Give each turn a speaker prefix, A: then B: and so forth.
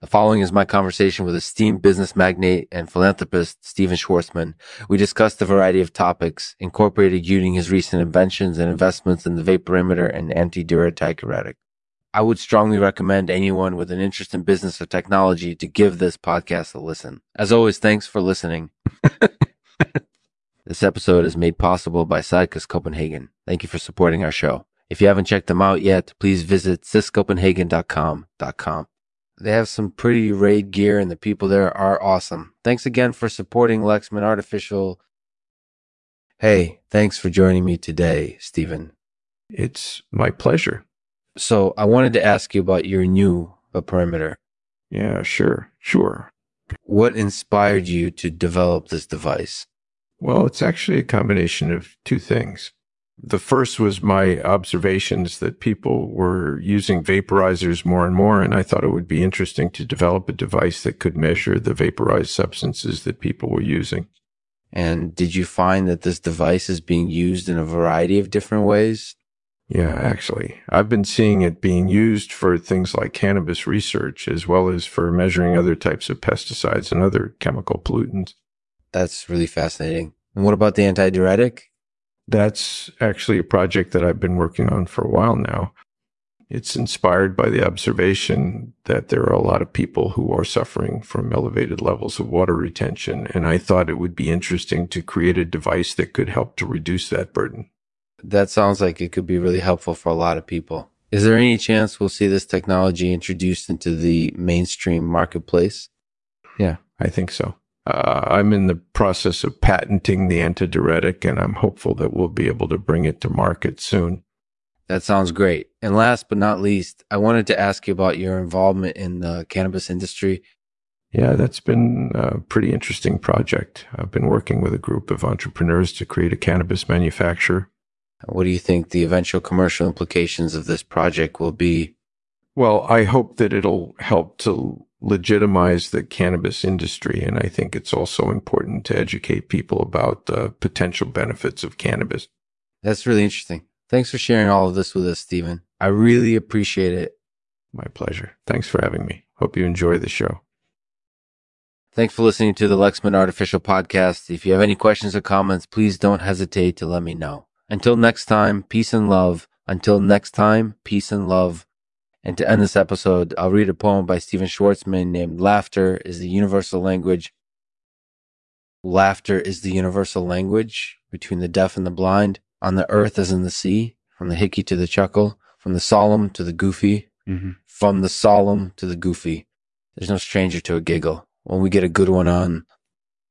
A: The following is my conversation with esteemed business magnate and philanthropist Stephen Schwarzman. We discussed a variety of topics, incorporated using his recent inventions and investments in the vaporimeter and antidiuretic. I would strongly recommend anyone with an interest in business or technology to give this podcast a listen. As always, thanks for listening. this episode is made possible by Sidekiss Copenhagen. Thank you for supporting our show. If you haven't checked them out yet, please visit siscopenhagen.com.com. They have some pretty raid gear and the people there are awesome. Thanks again for supporting Lexman Artificial. Hey, thanks for joining me today, Stephen.
B: It's my pleasure.
A: So I wanted to ask you about your new perimeter.
B: Yeah, sure, sure.
A: What inspired you to develop this device?
B: Well, it's actually a combination of two things. The first was my observations that people were using vaporizers more and more, and I thought it would be interesting to develop a device that could measure the vaporized substances that people were using.
A: And did you find that this device is being used in a variety of different ways?
B: Yeah, actually. I've been seeing it being used for things like cannabis research, as well as for measuring other types of pesticides and other chemical pollutants.
A: That's really fascinating. And what about the antidiuretic?
B: That's actually a project that I've been working on for a while now. It's inspired by the observation that there are a lot of people who are suffering from elevated levels of water retention. And I thought it would be interesting to create a device that could help to reduce that burden.
A: That sounds like it could be really helpful for a lot of people. Is there any chance we'll see this technology introduced into the mainstream marketplace?
B: Yeah, I think so. Uh, I'm in the process of patenting the antidiuretic, and I'm hopeful that we'll be able to bring it to market soon.
A: That sounds great. And last but not least, I wanted to ask you about your involvement in the cannabis industry.
B: Yeah, that's been a pretty interesting project. I've been working with a group of entrepreneurs to create a cannabis manufacturer.
A: What do you think the eventual commercial implications of this project will be?
B: Well, I hope that it'll help to legitimize the cannabis industry. And I think it's also important to educate people about the potential benefits of cannabis.
A: That's really interesting. Thanks for sharing all of this with us, Stephen. I really appreciate it.
B: My pleasure. Thanks for having me. Hope you enjoy the show.
A: Thanks for listening to the Lexman Artificial Podcast. If you have any questions or comments, please don't hesitate to let me know. Until next time, peace and love. Until next time, peace and love. And to end this episode, I'll read a poem by Stephen Schwarzman named Laughter is the Universal Language. Laughter is the universal language between the deaf and the blind, on the earth as in the sea, from the hickey to the chuckle, from the solemn to the goofy, mm-hmm. from the solemn to the goofy. There's no stranger to a giggle. When we get a good one on,